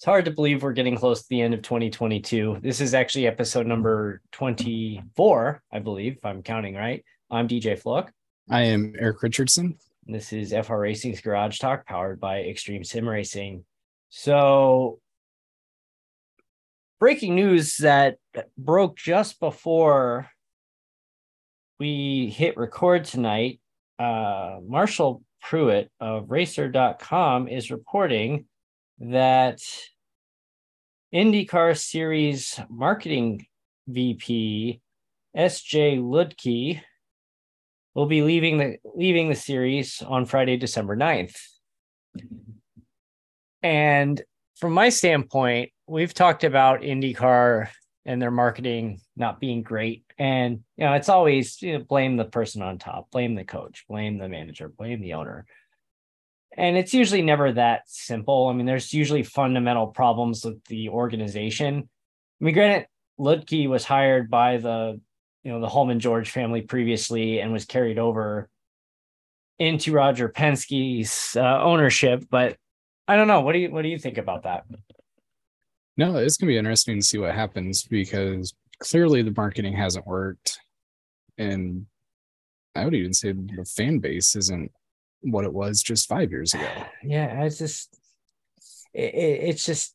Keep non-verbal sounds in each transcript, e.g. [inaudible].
It's hard to believe we're getting close to the end of 2022. This is actually episode number 24, I believe, if I'm counting right. I'm DJ Fluck. I am Erik Richardson. This is FR Racing's Garage Talk powered by Extreme Sim Racing. So, breaking news that broke just before we hit record tonight. Uh, Marshall Pruett of Racer.com is reporting that IndyCar Series marketing VP SJ Luedtke will be leaving the leaving the series on Friday, December 9th. And from my standpoint, we've talked about IndyCar and their marketing not being great. And you know, it's always you know, blame the person on top, blame the coach, blame the manager, blame the owner and it's usually never that simple. I mean, there's usually fundamental problems with the organization. I mean, granted, Luedtke was hired by the you know the Hulman George family previously and was carried over into Roger Penske's uh, ownership, but I don't know. What do you what do you think about that? No, it's gonna be interesting to see what happens because clearly the marketing hasn't worked, and I would even say the fan base isn't what it was just five years ago. Yeah, it's just it, it's just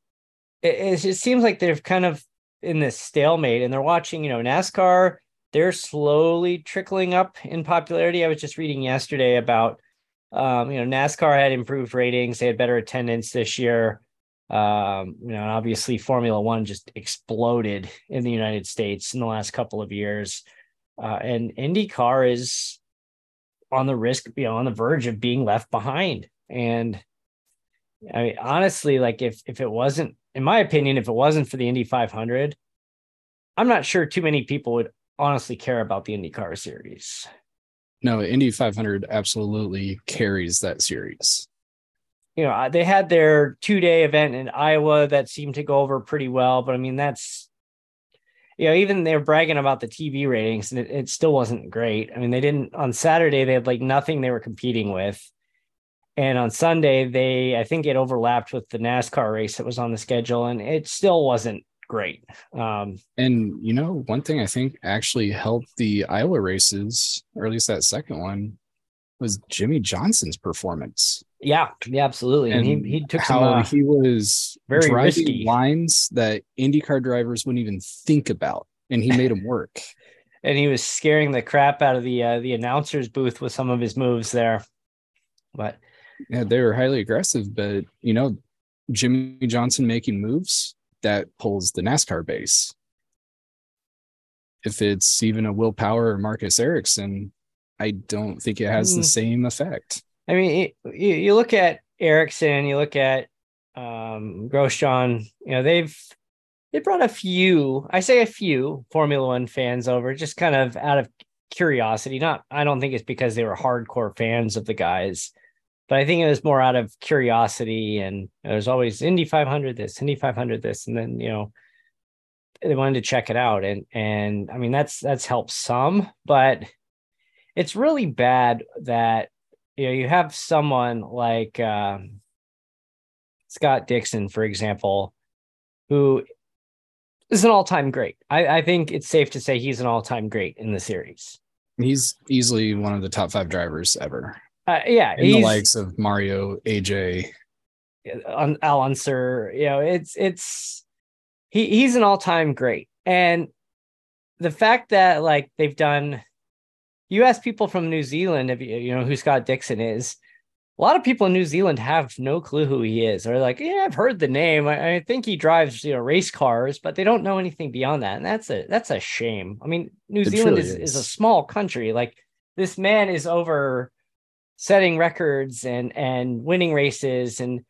it, it seems like they're kind of in this stalemate, and they're watching you know NASCAR. They're slowly trickling up in popularity. I was just reading yesterday about um, you know NASCAR had improved ratings. They had better attendance this year. Um, you know, and obviously Formula One just exploded in the United States in the last couple of years. Uh, and IndyCar is on the risk, you know, on the verge of being left behind. And I mean, honestly, like if if it wasn't, in my opinion, if it wasn't for the Indy 500, I'm not sure too many people would honestly care about the IndyCar series. No, Indy 500 absolutely carries that series. You know, they had their two day event in Iowa that seemed to go over pretty well, but I mean, that's you know, even they were bragging about the TV ratings and it, it still wasn't great. I mean, they didn't on Saturday, they had like nothing they were competing with. And on Sunday, they I think it overlapped with the NASCAR race that was on the schedule, and it still wasn't great. Um, and you know, one thing I think actually helped the Iowa races, or at least that second one, was Jimmie Johnson's performance. Yeah, yeah, absolutely. And, and he, he took some, uh, he was very driving risky. lines that IndyCar drivers wouldn't even think about, and he made them work. [laughs] and he was scaring the crap out of the uh, the announcers booth with some of his moves there. But yeah, they were highly aggressive. But you know, Jimmie Johnson making moves that pulls the NASCAR base. If it's even a Will Power or Marcus Ericsson, I don't think it has mm. the same effect. I mean, you, you look at Ericsson, you look at um, Grosjean, you know, they've they brought a few, I say a few Formula One fans over, just kind of out of curiosity. Not, I don't think it's because they were hardcore fans of the guys, but I think it was more out of curiosity. And there's always Indy 500 this, Indy 500 this, and then you know they wanted to check it out. And and I mean that's that's helped some, but it's really bad that you know you have someone like um, Scott Dixon, for example, who is an all-time great. I, I think it's safe to say he's an all-time great in the series. He's easily one of the top five drivers ever. Uh, yeah, in the likes of Mario, AJ, on Al Unser. You know, it's it's he he's an all-time great, and the fact that like they've done you ask people from New Zealand if you, you know who Scott Dixon is. A lot of people in New Zealand have no clue who he is. They're like, yeah, I've heard the name. I, I think he drives, you know, race cars, but they don't know anything beyond that. And that's a that's a shame. I mean, New it Zealand is, is, is a small country. Like this man is over setting records and and winning races and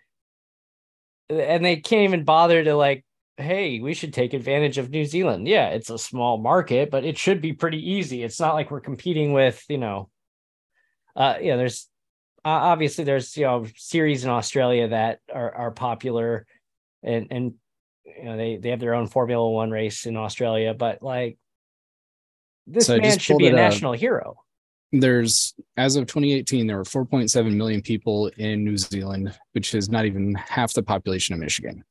and they can't even bother to like hey, we should take advantage of New Zealand. Yeah, it's a small market, but it should be pretty easy. It's not like we're competing with, you know, uh, yeah, there's uh, obviously there's, you know, series in Australia that are, are popular and, and, you know, they, they have their own Formula One race in Australia, but like this so man should be a national up. hero. There's, as of 2018, there were 4.7 million people in New Zealand, which is not even half the population of Michigan.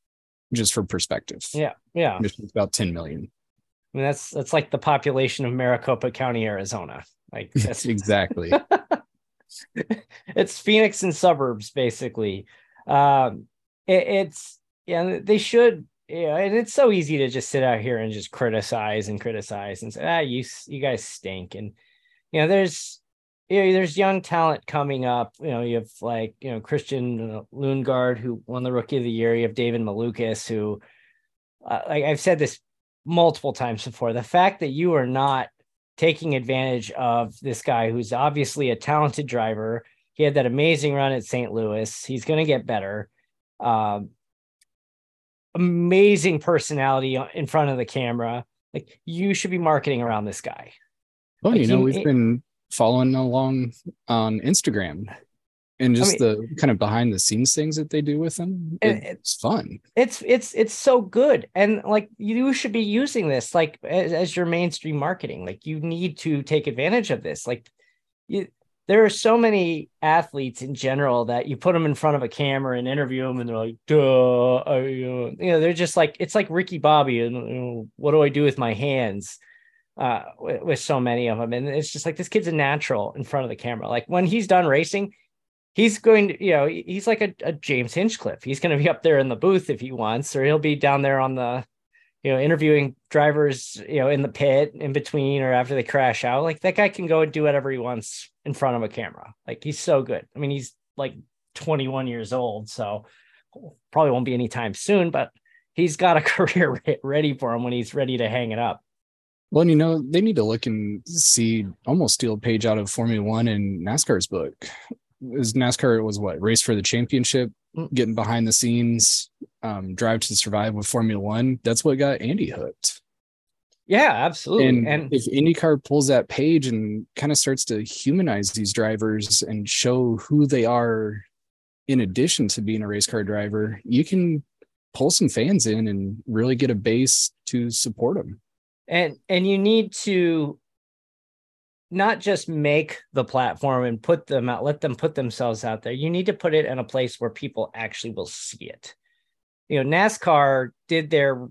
Just for perspective. Yeah, yeah. It's about 10 million. I mean, that's that's like the population of Maricopa County, Arizona. Like [laughs] that's exactly. [laughs] it's Phoenix and suburbs, basically. Um, it, it's yeah, they should. Yeah, and it's so easy to just sit out here and just criticize and criticize and say, ah, you you guys stink. And you know, there's you know, there's young talent coming up. You know, you have like you know Christian Lundgaard who won the Rookie of the Year. You have David Malukas who, uh, like I've said this multiple times before, the fact that you are not taking advantage of this guy who's obviously a talented driver. He had that amazing run at St. Louis. He's going to get better. Um, amazing personality in front of the camera. Like you should be marketing around this guy. Well, like you know, he, we've been following along on Instagram and just I mean, the kind of behind the scenes things that they do with them. It's fun. It's it's it's so good. And like you should be using this like as, as your mainstream marketing. Like you need to take advantage of this. Like you there are so many athletes in general that you put them in front of a camera and interview them and they're like duh uh, you know they're just like it's like ricky bobby and you know, what do i do with my hands uh with, with so many of them and it's just like this kid's a natural in front of the camera like when he's done racing he's going to, you know, he's like a, a James Hinchcliffe. He's going to be up there in the booth if he wants, or he'll be down there on the, you know, interviewing drivers, you know, in the pit in between or after they crash out. Like that guy can go and do whatever he wants in front of a camera. Like he's so good. I mean, he's like 21 years old, so probably won't be anytime soon, but he's got a [laughs] career ready for him when he's ready to hang it up. Well, you know, they need to look and see almost steal a page out of Formula One and NASCAR's book is NASCAR was what race for the championship, mm. getting behind the scenes, um, drive to survive with Formula One. That's what got Andy hooked. Yeah, absolutely. And, and if IndyCar pulls that page and kind of starts to humanize these drivers and show who they are in addition to being a race car driver, you can pull some fans in and really get a base to support them. And and you need to not just make the platform and put them out, let them put themselves out there. You need to put it in a place where people actually will see it. You know, NASCAR did their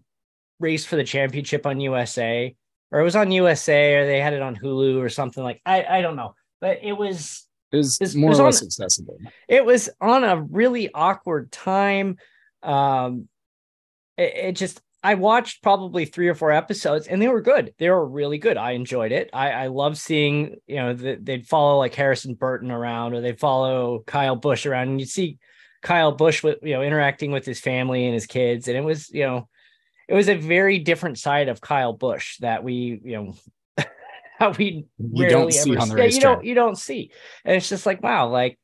race for the championship on USA, or it was on USA, or they had it on Hulu or something like I I don't know, but it was it was, it was more it was or less on, accessible. It was on a really awkward time. Um, it, it just I watched probably three or four episodes and they were good. They were really good. I enjoyed it. I, I love seeing, you know, the, they'd follow like Harrison Burton around or they follow Kyle Busch around and you see Kyle Busch with, you know, interacting with his family and his kids. And it was, you know, it was a very different side of Kyle Busch that we, you know, [laughs] how we you don't see on the yeah, you don't, you don't see. And it's just like, wow, like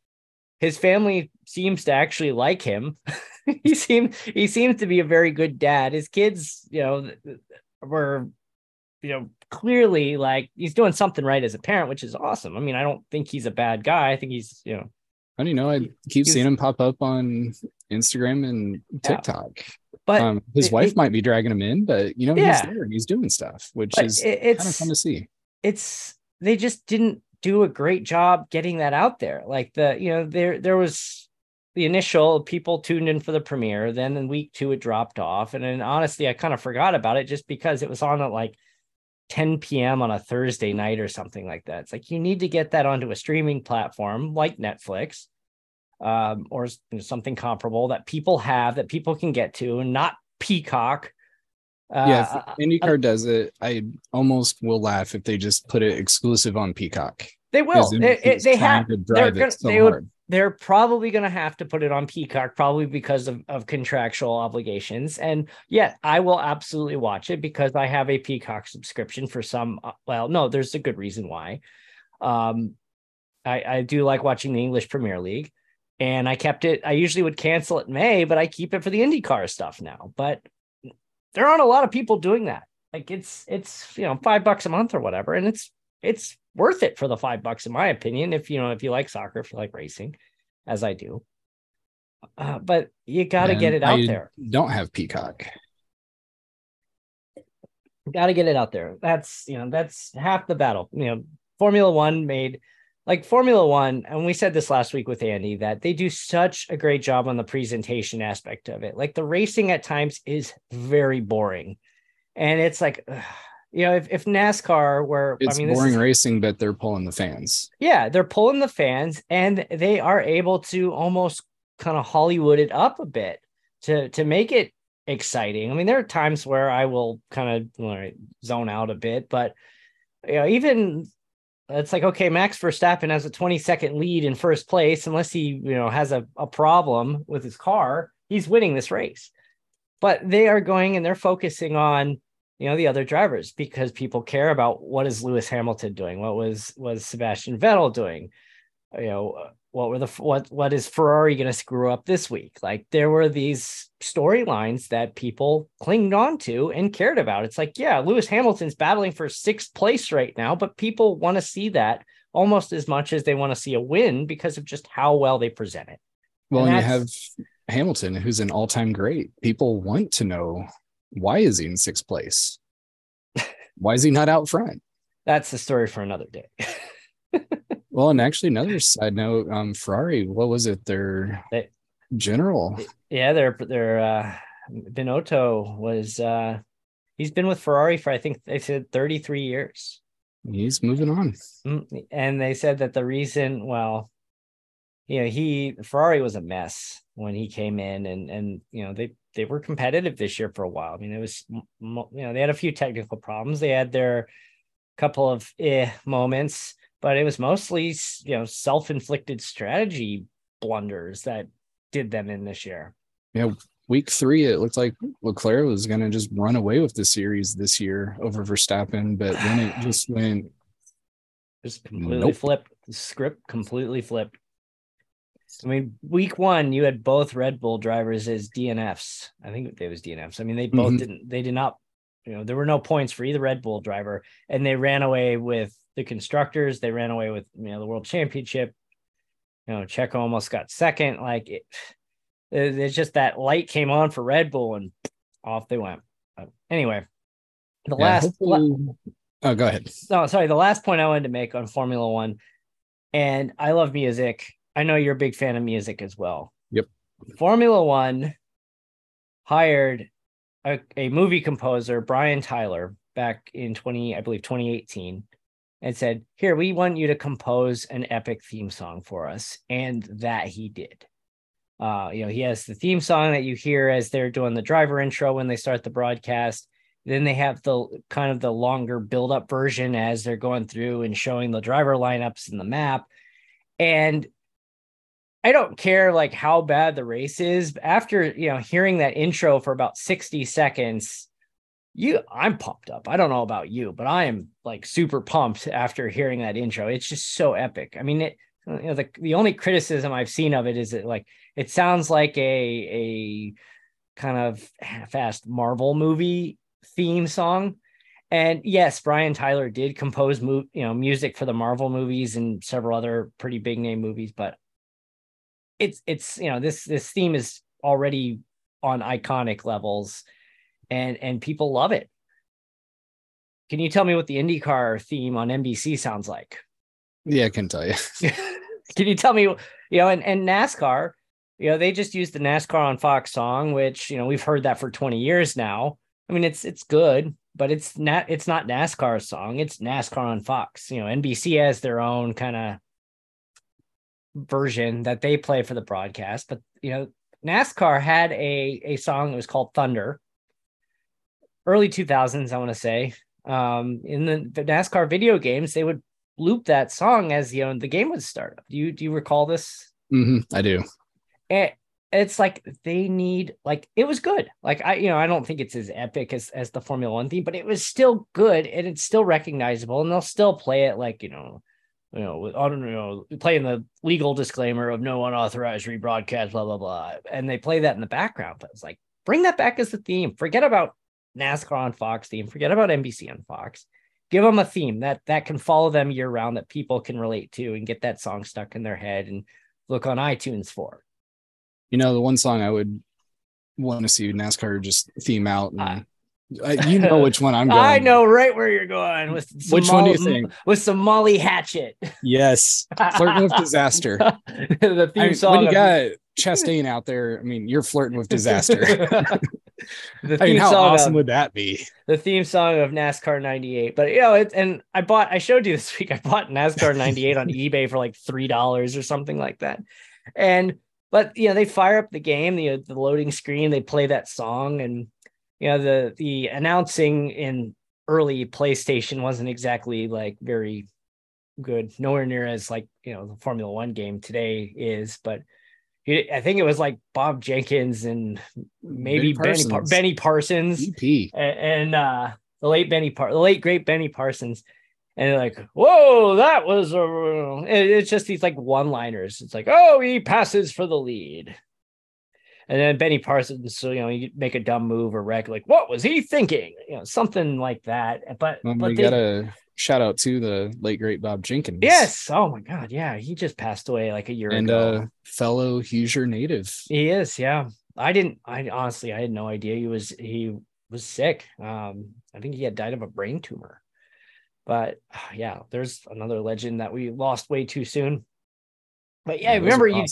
his family seems to actually like him. [laughs] [laughs] he seemed he seems to be a very good dad. His kids, you know, were you know clearly like he's doing something right as a parent, which is awesome. I mean, I don't think he's a bad guy. I think he's you know. I don't know. I keep seeing him pop up on Instagram and TikTok. Yeah. But um, his it, wife it, might be dragging him in, but you know yeah. he's there and he's doing stuff, which is it, kind of fun to see. It's they just didn't do a great job getting that out there. Like the you know there there was the initial people tuned in for the premiere. Then in week two, it dropped off. And then honestly, I kind of forgot about it just because it was on at like 10 p.m. on a Thursday night or something like that. It's like you need to get that onto a streaming platform like Netflix um, or something comparable that people have that people can get to and not Peacock. Uh, yeah, if IndyCar uh, does it, I almost will laugh if they just put it exclusive on Peacock. They will. It, it, they have. They're gonna, so they would they're probably going to have to put it on Peacock, probably because of, of contractual obligations. And yet, I will absolutely watch it because I have a Peacock subscription for some. Uh, well, no, there's a good reason why. Um, I, I do like watching the English Premier League, and I kept it. I usually would cancel it in May, but I keep it for the IndyCar stuff now. But there aren't a lot of people doing that. Like it's it's you know five bucks a month or whatever, and it's it's worth it for the five bucks, in my opinion. If you know, if you like soccer, if you like racing, as I do. Uh, but you got to get it out I there. Don't have Peacock. Got to get it out there. That's you know that's half the battle. You know, Formula One made like Formula One, and we said this last week with Andy that they do such a great job on the presentation aspect of it. Like the racing at times is very boring, and it's like, you know, if, if NASCAR were, it's I mean, boring is, racing, but they're pulling the fans. Yeah, they're pulling the fans, and they are able to almost kind of Hollywood it up a bit to to make it exciting. I mean, there are times where I will kind of zone out a bit, but you know, even it's like okay, Max Verstappen has a 20 second lead in first place, unless he you know has a, a problem with his car, he's winning this race. But they are going and they're focusing on you know the other drivers because people care about what is Lewis Hamilton doing, what was was Sebastian Vettel doing, you know what were the what what is Ferrari going to screw up this week? Like there were these storylines that people clinged on to and cared about. It's like, yeah, Lewis Hamilton's battling for sixth place right now, but people want to see that almost as much as they want to see a win because of just how well they present it. Well, and, and you have Hamilton, who's an all-time great. People want to know why is he in sixth place? why is he not out front? [laughs] That's the story for another day. [laughs] Well, and actually, another side note, um, Ferrari, what was it? Their they, general. Yeah, their their uh, Binotto was uh, he's been with Ferrari for I think they said 33 years. He's moving on. Mm, and they said that the reason, well, you know, he Ferrari was a mess when he came in, and and you know they they were competitive this year for a while. I mean, it was you know they had a few technical problems. They had their couple of eh moments but it was mostly you know self-inflicted strategy blunders that did them in this year. Yeah, week three, it looked like Leclerc was going to just run away with the series this year over Verstappen, but then it just [sighs] went just completely nope. flipped. The script completely flipped. I mean, week one, you had both Red Bull drivers as DNFs. I think it was DNFs. I mean, they both mm-hmm. didn't. They did not. You know, there were no points for either Red Bull driver, and they ran away with the constructors. They ran away with you know the world championship. You know, Checo almost got second. Like it, it's just that light came on for Red Bull and off they went. But anyway, the yeah, last. oh, go ahead. No, sorry. The last point I wanted to make on Formula One, and I love music. I know you're a big fan of music as well. Yep. Formula One hired a, a movie composer, Brian Tyler, back in 20, I believe 2018 and said, Here, we want you to compose an epic theme song for us. And that he did. Uh, you know, he has the theme song that you hear as they're doing the driver intro when they start the broadcast. Then they have the kind of the longer build up version as they're going through and showing the driver lineups and the map. And I don't care like how bad the race is. After you know hearing that intro for about 60 seconds, you I'm pumped up. I don't know about you, but I am like super pumped after hearing that intro. It's just so epic. I mean, it you know the the only criticism I've seen of it is that like it sounds like a a kind of fast Marvel movie theme song. And yes, Brian Tyler did compose you know music for the Marvel movies and several other pretty big name movies, but it's it's you know this this theme is already on iconic levels and and people love it. Can you tell me what the IndyCar theme on NBC sounds like? Yeah, I can tell you. [laughs] [laughs] can you tell me, you know, and, and NASCAR, you know, they just used the NASCAR on Fox song, which, you know, we've heard that for 20 years now. I mean, it's it's good, but it's not it's not NASCAR's song. It's NASCAR on Fox. You know, NBC has their own kind of version that they play for the broadcast, but you know, NASCAR had a a song that was called Thunder early 2000s, I want to say. Um, in the, the NASCAR video games, they would loop that song as you know the game would start. Do you do you recall this? Mm-hmm, I do. It, it's like they need like it was good. Like I you know I don't think it's as epic as as the Formula One theme, but it was still good and it's still recognizable, and they'll still play it like you know you know, I don't know, playing the legal disclaimer of no unauthorized rebroadcast, blah blah blah, and they play that in the background. But it's like bring that back as the theme. Forget about NASCAR on Fox theme. Forget about NBC on Fox. Give them a theme that that can follow them year round that people can relate to and get that song stuck in their head and look on iTunes for. You know, the one song I would want to see NASCAR just theme out and uh, Uh, you know which one I'm [laughs] going. I know right where you're going with Which one do you think? With some Molly Hatchet. Yes, flirting with disaster. [laughs] the theme I mean, song. when you of- got Chastain out there, I mean, you're flirting with disaster. [laughs] the I mean, how song awesome of, would that be? the theme song of NASCAR 98. But you know, it and I bought I showed you this week, I bought NASCAR 98 on eBay for like three dollars or something like that. And but you know, they fire up the game, the the loading screen, they play that song, and you know, the the announcing in early PlayStation wasn't exactly like very good, nowhere near as like you know the Formula One game today is, but I think it was like Bob Jenkins and maybe Benny Benny, Par- Parsons. Benny Parsons EP. and uh the late Benny Par the late great Benny Parsons. And they're like, whoa, that was a it's just these like one-liners. It's like, oh, he passes for the lead. And then Benny Parsons, so you know, you make a dumb move or wreck, like, what was he thinking? You know, something like that. But Well, but we they- got a shout out to the late great Bob Jenkins. yes, oh my god, yeah, he just passed away like a year ago. and ago. uh fellow Hoosier native. He is, yeah. I didn't. I honestly, I had no idea he was he was sick. Um, I think he had died of a brain tumor. But [sighs] yeah, there's another legend that we lost way too soon. But yeah, remember you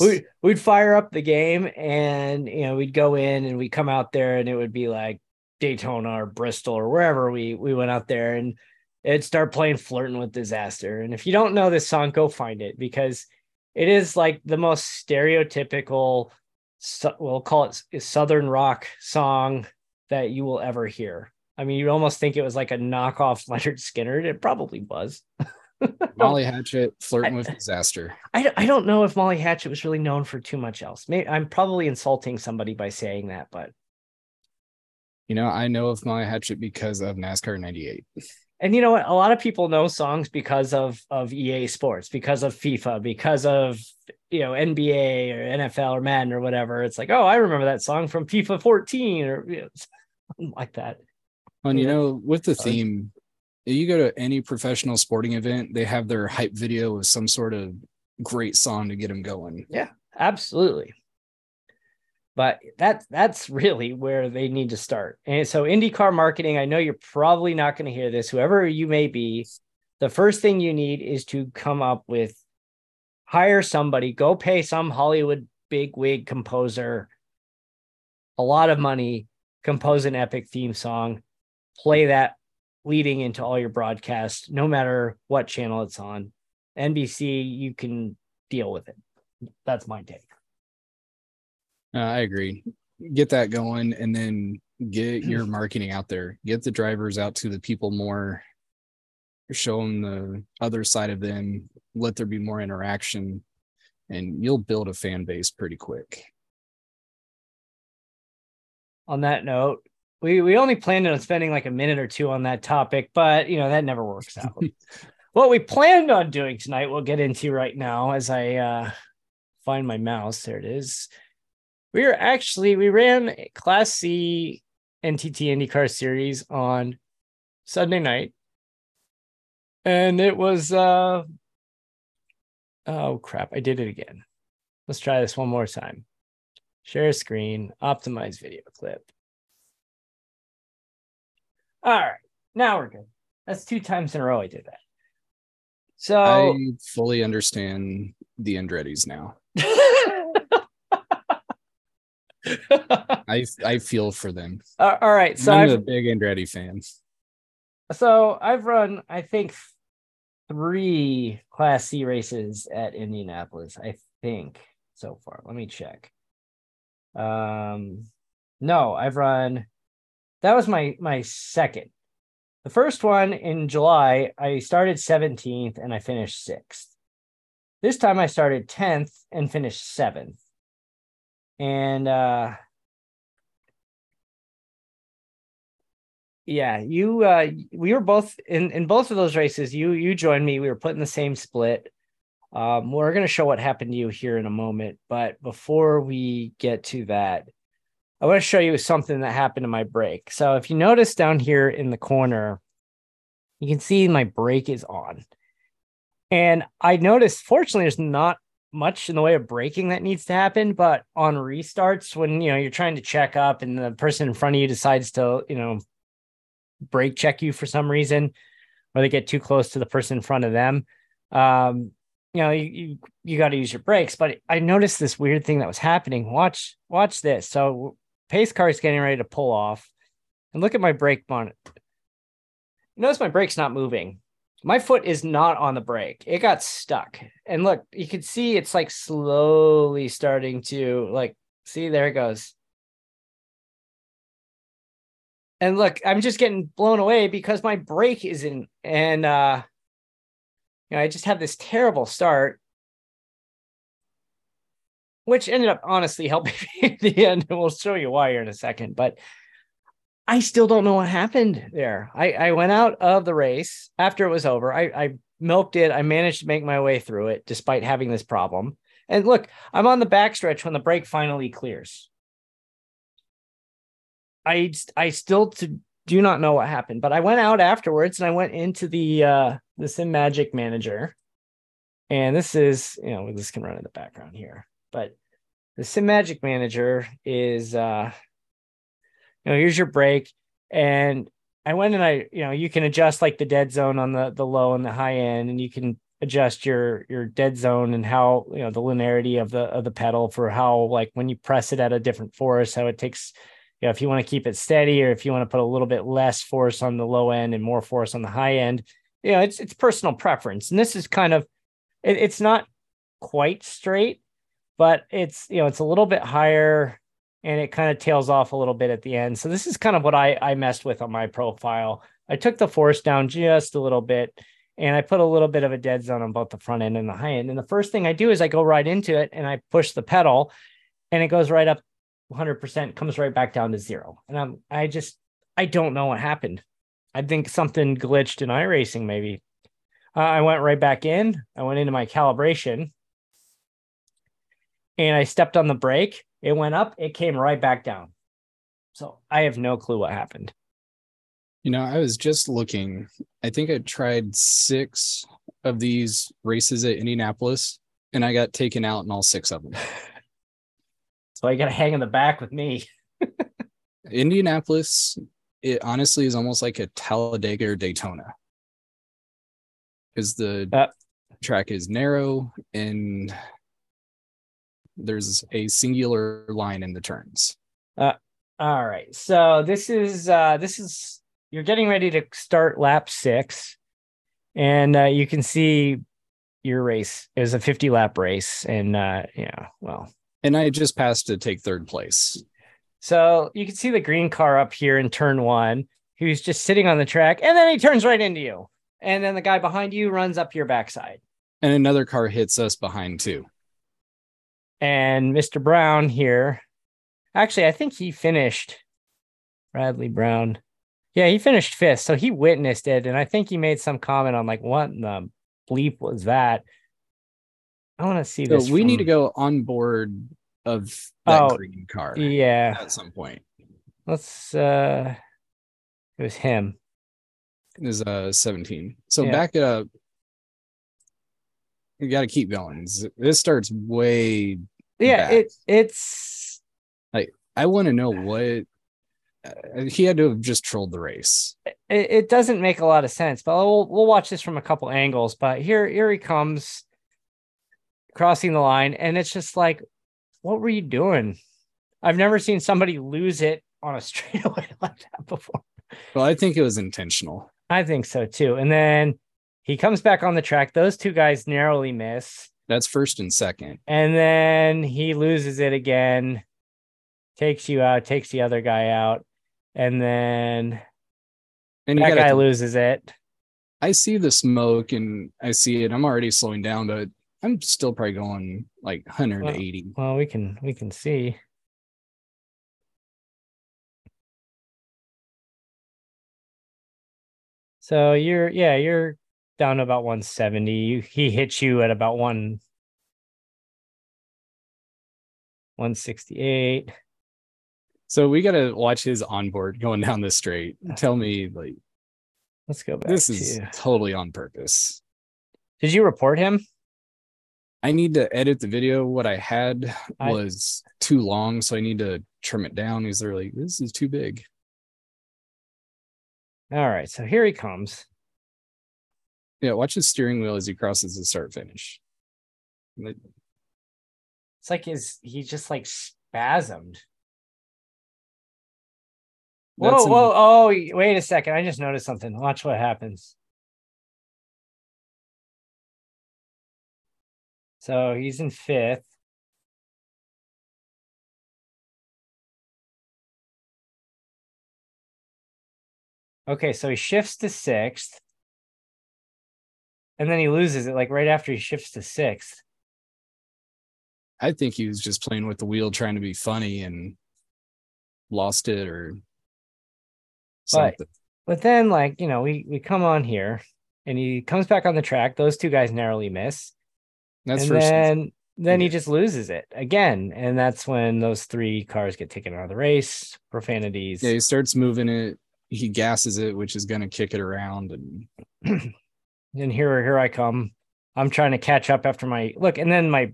we'd, we'd fire up the game and you know we'd go in and we'd come out there and it would be like Daytona or Bristol or wherever we we went out there and it'd start playing flirting with disaster. And if you don't know this song go find it because it is like the most stereotypical we'll call it southern rock song that you will ever hear. I mean you'd almost think it was like a knockoff [laughs] Lynyrd Skynyrd. It probably was [laughs] [laughs] Molly Hatchet flirting with disaster. I, I don't know if Molly Hatchet was really known for too much else. Maybe I'm probably insulting somebody by saying that, but You know, I know of Molly Hatchet because of NASCAR 98. and you know what? A lot of people know songs because of of EA Sports, because of FIFA, because of you know NBA or NFL or Madden or whatever. It's like, oh, I remember that song from FIFA 14 or you know, something like that. And you know, with the theme, you go to any professional sporting event, they have their hype video with some sort of great song to get them going. Yeah, absolutely. But that that's really where they need to start. And so IndyCar marketing, I know you're probably not going to hear this, whoever you may be, the first thing you need is to come up with hire somebody, go pay some Hollywood big wig composer a lot of money, compose an epic theme song, play that leading into all your broadcasts, no matter what channel it's on. NBC, you can deal with it. That's my take. Uh, I agree. Get that going and then get [clears throat] your marketing out there. Get the drivers out to the people more. Show them the other side of them. Let there be more interaction, and you'll build a fan base pretty quick. On that note, we we only planned on spending like a minute or two on that topic, but you know that never works out. [laughs] what we planned on doing tonight, we'll get into right now as I uh, find my mouse. There it is. We are actually we ran Class C NTT IndyCar series on Sunday night, and it was uh oh crap! I did it again. Let's try this one more time. Share screen, optimize video clip. All right, now we're good. That's two times in a row I did that. So I fully understand the Andretti's now. [laughs] I I feel for them. all all right, so I'm I've, a big Andretti fan. so I've run, I think, three Class C races at Indianapolis. I think so far. Let me check. Um, no, I've run. That was my my second. The first one in July, I started 17th and I finished sixth. This time I started 10th and finished seventh. And uh yeah, you uh we were both in in both of those races. You you joined me. We were put in the same split. Um, we're going to show what happened to you here in a moment, but before we get to that, I want to show you something that happened in my brake. So if you notice down here in the corner, you can see my brake is on. And I noticed, fortunately, there's not much in the way of braking that needs to happen, but on restarts, when you know you're trying to check up and the person in front of you decides to, you know, brake check you for some reason, or they get too close to the person in front of them, um, you know, you you, you got to use your brakes. But I noticed this weird thing that was happening. Watch, watch this. So pace car is getting ready to pull off, and look at my brake monitor. Notice my brake's not moving my foot is not on the brake. It got stuck. And look, you can see it's like slowly starting to like see there it goes. And look, I'm just getting blown away because my brake isn't and uh you know, I just have this terrible start which ended up honestly helping [laughs] me at the end. And we'll show you why here in a second. But I still don't know what happened there. I, I went out of the race after it was over. I, I milked it. I managed to make my way through it despite having this problem. And look, I'm on the backstretch when the brake finally clears. I I still to, do not know what happened, but I went out afterwards and I went into the uh the Simagic manager. And this is, you know, this can run in the background here, but the Simagic manager is uh you know, here's your brake. And I went and I, you know, you can adjust like the dead zone on the the low and the high end, and you can adjust your your dead zone and how you know the linearity of the of the pedal for how like when you press it at a different force, how it takes you know, if you want to keep it steady or if you want to put a little bit less force on the low end and more force on the high end, you know, it's it's personal preference. And this is kind of it, it's not quite straight, but it's you know, it's a little bit higher and it kind of tails off a little bit at the end. So this is kind of what I I messed with on my profile. I took the force down just a little bit and I put a little bit of a dead zone on both the front end and the high end. And the first thing I do is I go right into it and I push the pedal and it goes right up 100%, comes right back down to zero. And I'm I just I don't know what happened. I think something glitched in iRacing maybe. Uh, I went right back in. I went into my calibration and I stepped on the brake it went up, it came right back down. So I have no clue what happened. You know, I was just looking. I think I tried six of these races at Indianapolis and I got taken out in all six of them. [laughs] so I got to hang in the back with me. [laughs] Indianapolis, it honestly is almost like a Talladega or Daytona because the uh, track is narrow and there's a singular line in the turns. Uh, all right. So this is uh, this is you're getting ready to start lap six, and uh, you can see your race is a 50 lap race, and uh, yeah, well, and I just passed to take third place. So you can see the green car up here in turn one, who's just sitting on the track, and then he turns right into you, and then the guy behind you runs up your backside, and another car hits us behind too. And Mr. Brown here, actually, I think he finished Bradley Brown. Yeah, he finished fifth. So he witnessed it. And I think he made some comment on like, what the bleep was that? I want to see so this. We from... need to go on board of that oh, green car. Yeah. At some point. Let's uh it was him. It was uh 17. So yeah. back it up. You got to keep going. This starts way yeah back. it it's like i want to know what uh, he had to have just trolled the race. It, it doesn't make a lot of sense but we'll, we'll watch this from a couple angles but here here he comes crossing the line and it's just like what were you doing? I've never seen somebody lose it on a [laughs] straightaway like that before. Well i think it was intentional. I think so too and then he comes back on the track. Those two guys narrowly miss that's first and second. And then he loses it again, takes you out, takes the other guy out, and then and that guy loses it. I see the smoke and I see it. I'm already slowing down, but I'm still probably going like 180. Well, well we can we can see. So you're yeah, you're down to about 170. He hits you at about one 168. So we gotta watch his onboard going down the straight. Tell me, like, let's go back. This is totally on purpose. Did you report him? I need to edit the video. What I had I- was too long, so I need to trim it down. He's like, this is too big. All right, so here he comes. Yeah, watch his steering wheel as he crosses the start finish. It's like his he just like spasmed. Whoa, That's an- whoa, oh, wait a second. I just noticed something. Watch what happens. So he's in fifth. Okay, so he shifts to sixth. And then he loses it like right after he shifts to sixth. I think he was just playing with the wheel, trying to be funny, and lost it or something. But then, like, you know, we we come on here and he comes back on the track. Those two guys narrowly miss. That's and first. then then he just loses it again. And that's when those three cars get taken out of the race. Profanities. yeah, he starts moving it. He gasses it, which is going to kick it around, and [clears throat] and here here I come. I'm trying to catch up after my look, and then my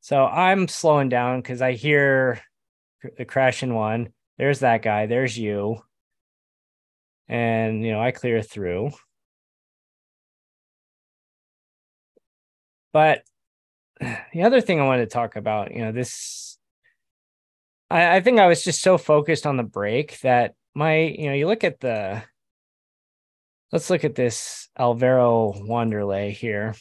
so I'm slowing down because I hear the crashing one. There's that guy. There's you. And you know, I clear through. But the other thing I wanted to talk about, you know, this I, I think I was just so focused on the brake that my, you know, you look at the let's look at this Alvaro Wanderlei here.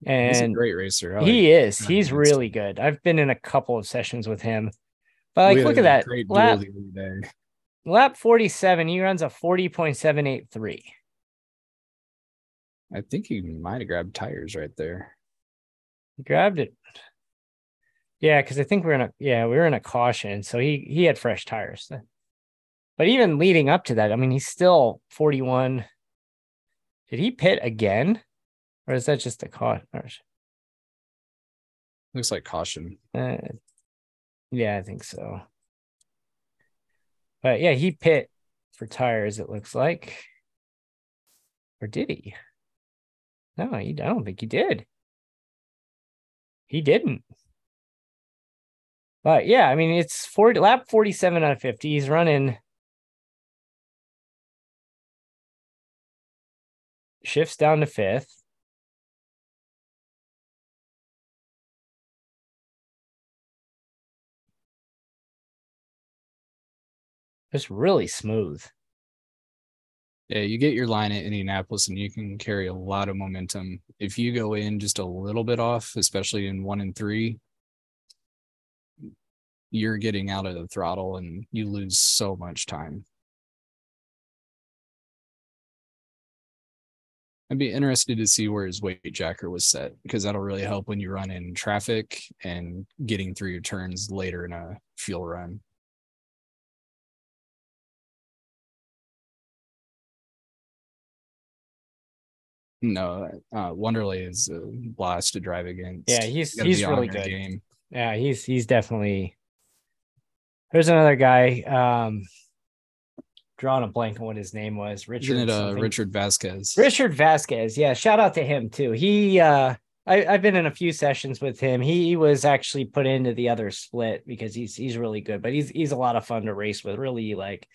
he's a great racer. I he is. He's really good. I've been in a couple of sessions with him. But like look at that. Lap, the other day. lap 47, he runs a 40.783. I think he might have grabbed tires right there. He grabbed it. Yeah, because I think we're in a yeah, we were in a caution. So he he had fresh tires. But even leading up to that, I mean, he's still 41. Did he pit again? Or is that just a caution? Looks like caution. Uh, yeah, I think so. But yeah, he pit for tires, it looks like. Or did he? No, he, I don't think he did. He didn't. But yeah, I mean, it's 40, lap 47 out of 50. He's running shifts down to fifth. It's really smooth. Yeah, you get your line at Indianapolis and you can carry a lot of momentum. If you go in just a little bit off, especially in one and three, you're getting out of the throttle and you lose so much time. I'd be interested to see where his weight jacker was set because that'll really help when you run in traffic and getting through your turns later in a fuel run. No, uh, Wonderley is a blast to drive against. Yeah, he's he's really good. Game. Yeah, he's he's definitely. There's another guy. Um, drawing a blank on what his name was. Richard. Isn't it uh. Richard Vasquez? Richard Vasquez. Yeah, shout out to him too. He uh I, I've been in a few sessions with him. He, he was actually put into the other split because he's he's really good, but he's he's a lot of fun to race with. Really like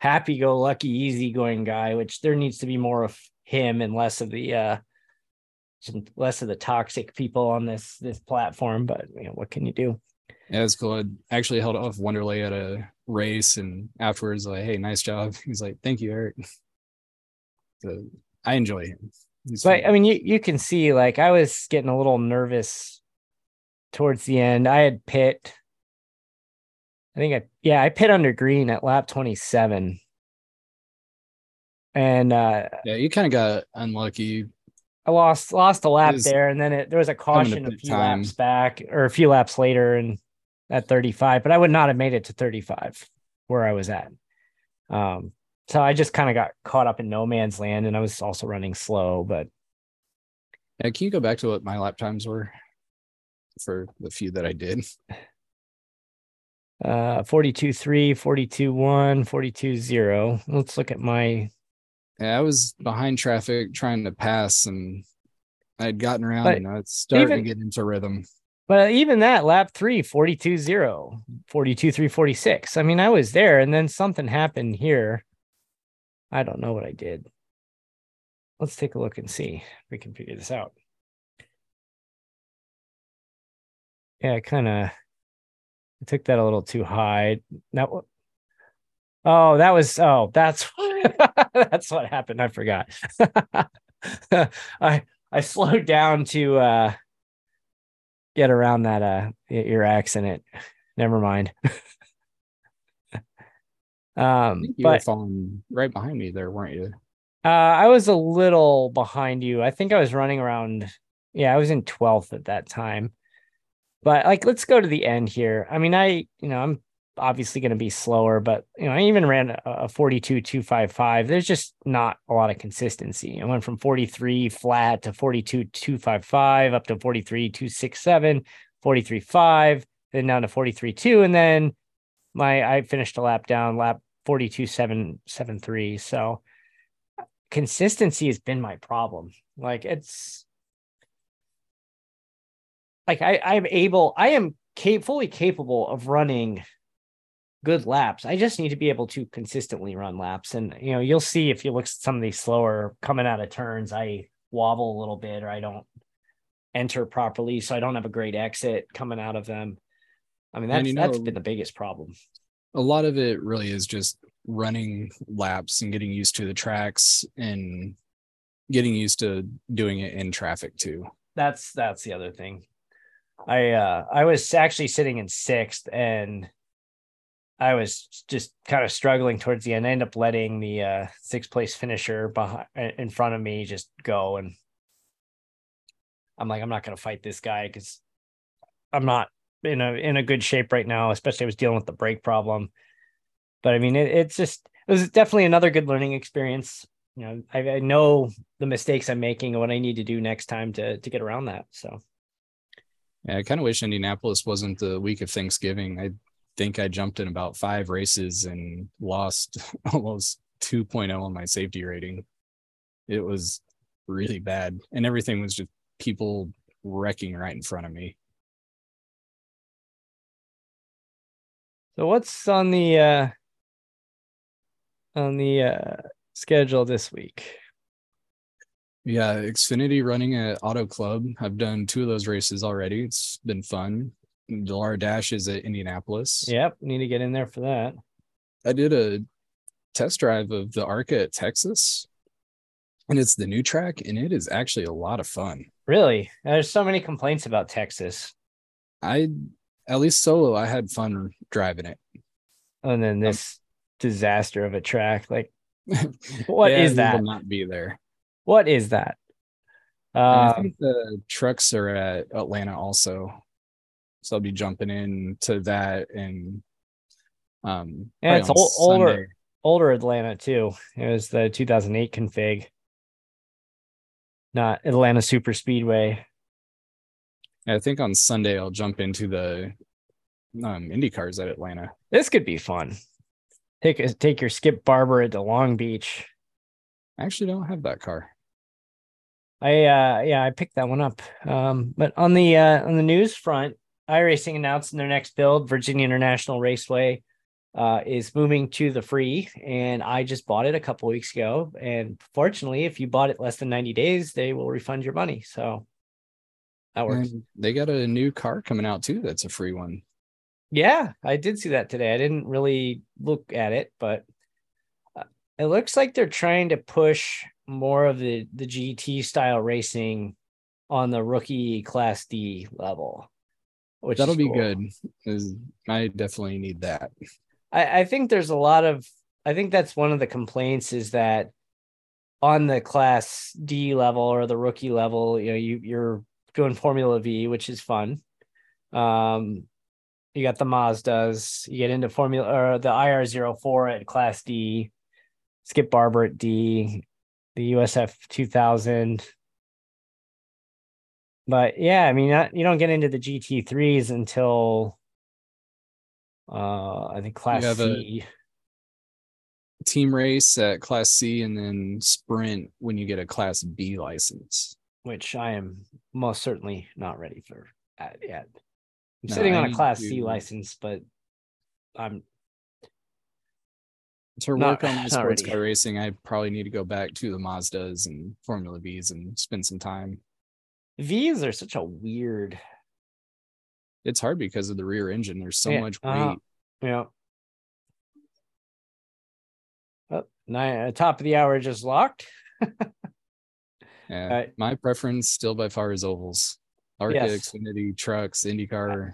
happy go lucky, easy going guy, which there needs to be more of him and less of the uh some less of the toxic people on this this platform. But you know, what can you do? Yeah, it's cool. I actually held off Wonderley at a race, and afterwards, like, "Hey, nice job." [laughs] He's like, "Thank you, Erik." So I enjoy him. He's But fun. I mean, you you can see like I was getting a little nervous towards the end. I had pit. I think I yeah I pit under green at lap twenty seven, and uh, yeah, you kind of got unlucky. I lost lost a lap there, and then it, there was a caution a few time. laps back or a few laps later, and at thirty five. But I would not have made it to thirty five where I was at. Um, so I just kind of got caught up in no man's land, and I was also running slow, but. Yeah, can you go back to what my lap times were for the few that I did? uh 42 3 42 1 42 0 let's look at my Yeah, I was behind traffic trying to pass, and I'd gotten around But and I was starting even- to get into rhythm. But even that lap three, 42 0, 42 3 46. I mean, I was there and then something happened here. I don't know what I did. Let's take a look and see if we can figure this out. Yeah, I kind of took that a little too high. That wa- Oh, that was oh, that's [laughs] that's what happened. I forgot. [laughs] I I slowed down to uh get around that uh your accident. Never mind. [laughs] Um you were but falling right behind me there, weren't you? uh I was a little behind you. I think I was running around yeah, I was in 12th at that time. But like let's go to the end here. I mean, I you know, I'm obviously going to be slower, but you know, I even ran a, a 42 255. There's just not a lot of consistency. I went from 43 flat to 42 255 up to 43 267, 43 5, then down to 43 2 and then my I finished a lap down, lap 42 773. So uh, consistency has been my problem. Like it's like I I'm able I am cap- fully capable of running good laps. I just need to be able to consistently run laps. And you know, you'll see if you look at some of these slower coming out of turns, I wobble a little bit or I don't enter properly, so I don't have a great exit coming out of them. I mean, And that's you that's know- been the biggest problem. A lot of it really is just running laps and getting used to the tracks and getting used to doing it in traffic too. That's that's the other thing. I uh I was actually sitting in sixth and I was just kind of struggling towards the end. I ended up letting the uh sixth place finisher behind in front of me just go and I'm like, I'm not gonna fight this guy because I'm not in a in a good shape right now, especially I was dealing with the brake problem. But I mean it, it's just it was definitely another good learning experience. You know, I, I know the mistakes I'm making and what I need to do next time to to get around that. So Yeah, I kind of wish Indianapolis wasn't the week of Thanksgiving. I think I jumped in about five races and lost [laughs] almost 2.0 on my safety rating. It was really bad. And everything was just people wrecking right in front of me. So what's on the uh on the uh schedule this week? Yeah, Xfinity running at Auto Club. I've done two of those races already. It's been fun. Dallara Dash is at Indianapolis. Yep, need to get in there for that. I did a test drive of the ARCA at Texas, and it's the new track, and it is actually a lot of fun. Really? There's so many complaints about Texas. I, at least solo, I had fun driving it. And then Um, this disaster of a track. Like [laughs] What Yeah, is that? Will not be there. what is that? And I Um think the trucks are at Atlanta also, so I'll be jumping in to that and um. Yeah, it's on ol- older. Older Atlanta too. It was the 2008 config. Not Atlanta Super Speedway. I think on Sunday I'll jump into the um Indy cars at Atlanta. This could be fun. Take a, take your Skip Barber to Long Beach. I actually don't have that car. I uh yeah, I picked that one up. Um but on the uh on the news front, iRacing announced in their next build, Virginia International Raceway uh is moving to the free and I just bought it a couple weeks ago and fortunately if you bought it less than 90 days, they will refund your money. So that works. And they got a new car coming out too. That's a free one. Yeah, I did see that today. I didn't really look at it, but uh, it looks like they're trying to push more of the the GT style racing on the rookie class D level. Which That'll be cool. good. I definitely need that. I, I think there's a lot of I think that's one of the complaints is that on the class D level or the rookie level, you know, you you're doing Formula V, which is fun. Um you got the Mazdas, you get into Formula or the IR04 at class D, Skip Barber at D, the USF 2000. But yeah, I mean, not, you don't get into the GT3s until uh I think class have a- C. Team race at Class C and then sprint when you get a Class B license. which I am most certainly not ready for at yet. I'm No, sitting I on a Class C license, but I'm To Not- work on [laughs] my not sports car racing, I probably need to go back to the Mazdas and Formula Vs and spend some time. V's are such a weird. It's hard because of the rear engine. There's so Yeah, much uh-huh. weight. Yeah. Oh, nine, uh, top of the hour just locked. Yeah. Right. My preference still by far is ovals. Arca, Yes. Xfinity, trucks, IndyCar,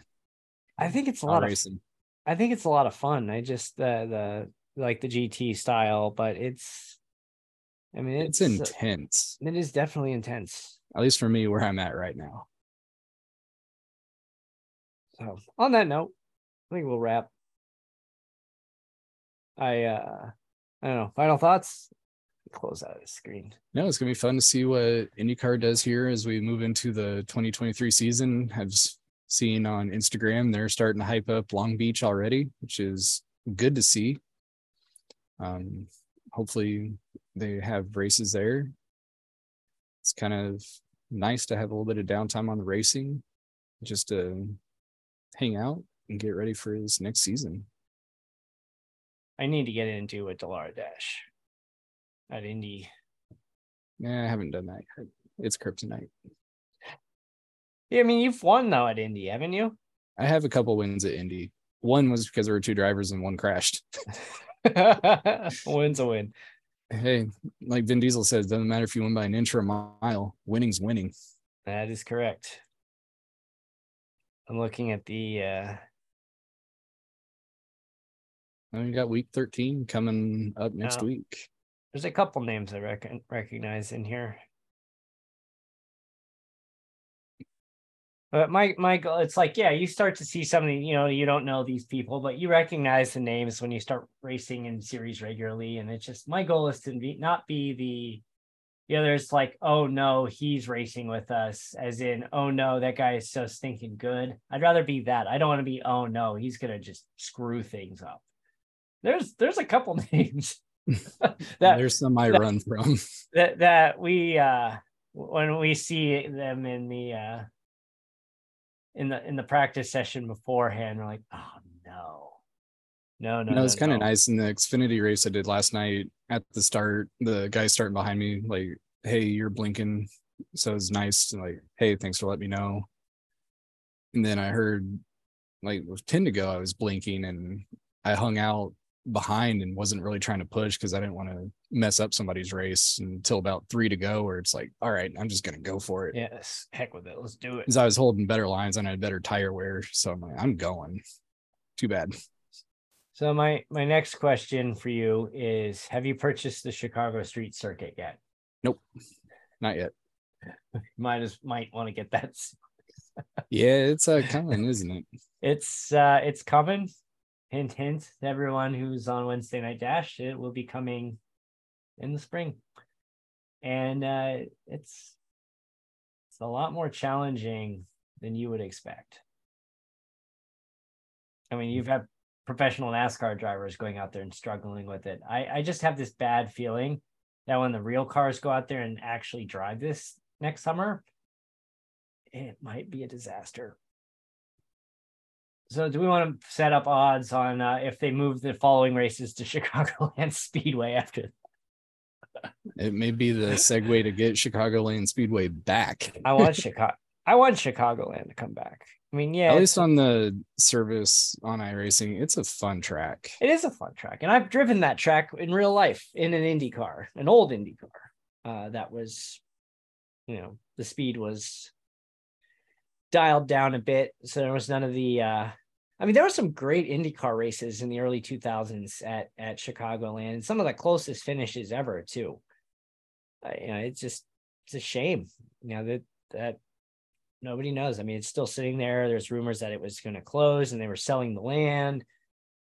I think it's a lot of racing. I think it's a lot of fun. I just the the like the GT style, but it's I mean It's it's, intense. it is definitely intense. At least for me, where I'm at right now. So on that note, I think we'll wrap. I uh I don't know. Final thoughts? Close out of the screen. No, it's gonna be fun to see what IndyCar does here as we move into the 2023 season. I've seen on Instagram they're starting to hype up Long Beach already, which is good to see. Um, hopefully they have races there. It's kind of nice to have a little bit of downtime on the racing, just to hang out and get ready for this next season. I need to get into a Dallara Dash at Indy. Yeah, I haven't done that yet. It's kryptonite. Yeah, I mean you've won though at Indy, haven't you? I have a couple wins at Indy. One was because there were two drivers and one crashed. [laughs] Win's a win. Hey, like Vin Diesel says, doesn't matter if you win by an inch or a mile. Winning's winning. That is correct. I'm looking at the uh And we got week 13 coming up next Yeah. week. there's a couple names I reckon recognize in here. But my my goal, it's like, yeah, you start to see something, you know, you don't know these people, but you recognize the names when you start racing in series regularly. And it's just my goal is to be not be the the others like, oh no, he's racing with us, as in, oh no, that guy is so stinking good. I'd rather be that. I don't want to be, oh no, he's gonna just screw things up. There's there's a couple [laughs] names [laughs] that There's some I that- run from. that that we uh when we see them in the uh in the in the practice session beforehand we're like oh no no no No, it's no, kind of no. nice in the Xfinity race I did last night at the start. The guy starting behind me, like, hey, you're blinking. So it's nice to like, hey, thanks for letting me know. And then I heard like with 10 to go, I was blinking and I hung out behind and wasn't really trying to push because I didn't want to mess up somebody's race until about three to go, where it's like, all right, I'm just gonna go for it. yes heck with it let's do it Because I was holding better lines and I had better tire wear. So I'm like, I'm going. Too bad. so my my next question for you is have you purchased the chicago street circuit yet Nope, Not yet. [laughs] might as might want to get that Yeah, it's uh coming, isn't it? [laughs] it's uh it's coming hint hint to everyone who's on wednesday night dash it will be coming in the spring. And uh it's it's a lot more challenging than you would expect. I mean you've had professional nascar drivers going out there and struggling with it. I i just have this bad feeling that when the real cars go out there and actually drive this next summer it might be a disaster so do we want to set up odds on uh, if they move the following races to [laughs] Chicagoland Speedway after? It may be the segue to get Chicagoland Speedway back. I want Chicago. I want Chicagoland to come back. I mean, yeah, At least on the service on iRacing, it's a fun track. it is a fun track, and I've driven that track in real life in an Indy car, an old Indy car. Uh, that was, you know, the speed was dialed down a bit, so there was none of the. Uh, I mean, there were some great IndyCar races in the early 2000s at at Chicagoland, and some of the closest finishes ever too. Uh, you know, it's just it's a shame, you know that that nobody knows. I mean, it's still sitting there. There's rumors that it was going to close, and they were selling the land.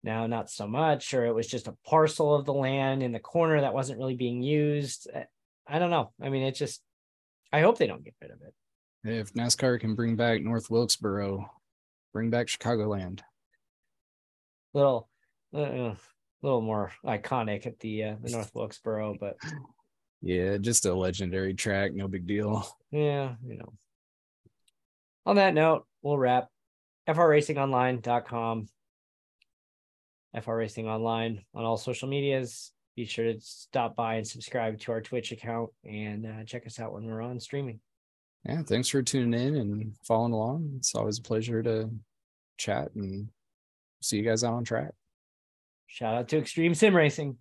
Now, not so much, or it was just a parcel of the land in the corner that wasn't really being used. Uh, I don't know. I mean, it just. I hope they don't get rid of it. If NASCAR can bring back North Wilkesboro, bring back Chicagoland. Little, uh, little more iconic at the uh, the North [laughs] Wilkesboro, but Yeah, just a legendary track, no big deal. Yeah, you know. On that note, we'll wrap. FRRacingOnline.com. FR Racing Online on all social medias. Be sure to stop by and subscribe to our Twitch account and uh, check us out when we're on streaming. Yeah, thanks for tuning in and following along. It's always a pleasure to chat and see you guys out on track. Shout out to Extreme Sim Racing.